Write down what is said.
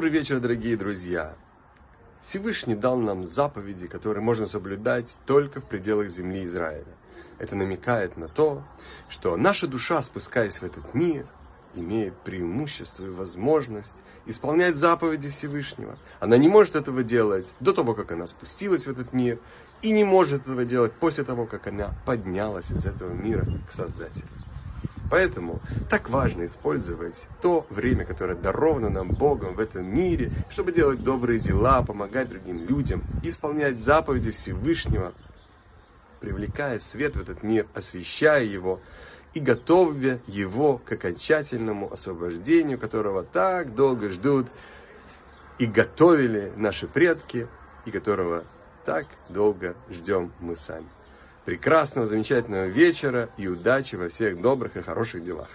Добрый вечер, дорогие друзья! Всевышний дал нам заповеди, которые можно соблюдать только в пределах земли Израиля. Это намекает на то, что наша душа, спускаясь в этот мир, имеет преимущество и возможность исполнять заповеди Всевышнего. Она не может этого делать до того, как она спустилась в этот мир, и не может этого делать после того, как она поднялась из этого мира к Создателю. Поэтому так важно использовать то время, которое даровано нам Богом в этом мире, чтобы делать добрые дела, помогать другим людям, исполнять заповеди Всевышнего, привлекая свет в этот мир, освещая его и готовя его к окончательному освобождению, которого так долго ждут и готовили наши предки, и которого так долго ждем мы сами прекрасного, замечательного вечера и удачи во всех добрых и хороших делах.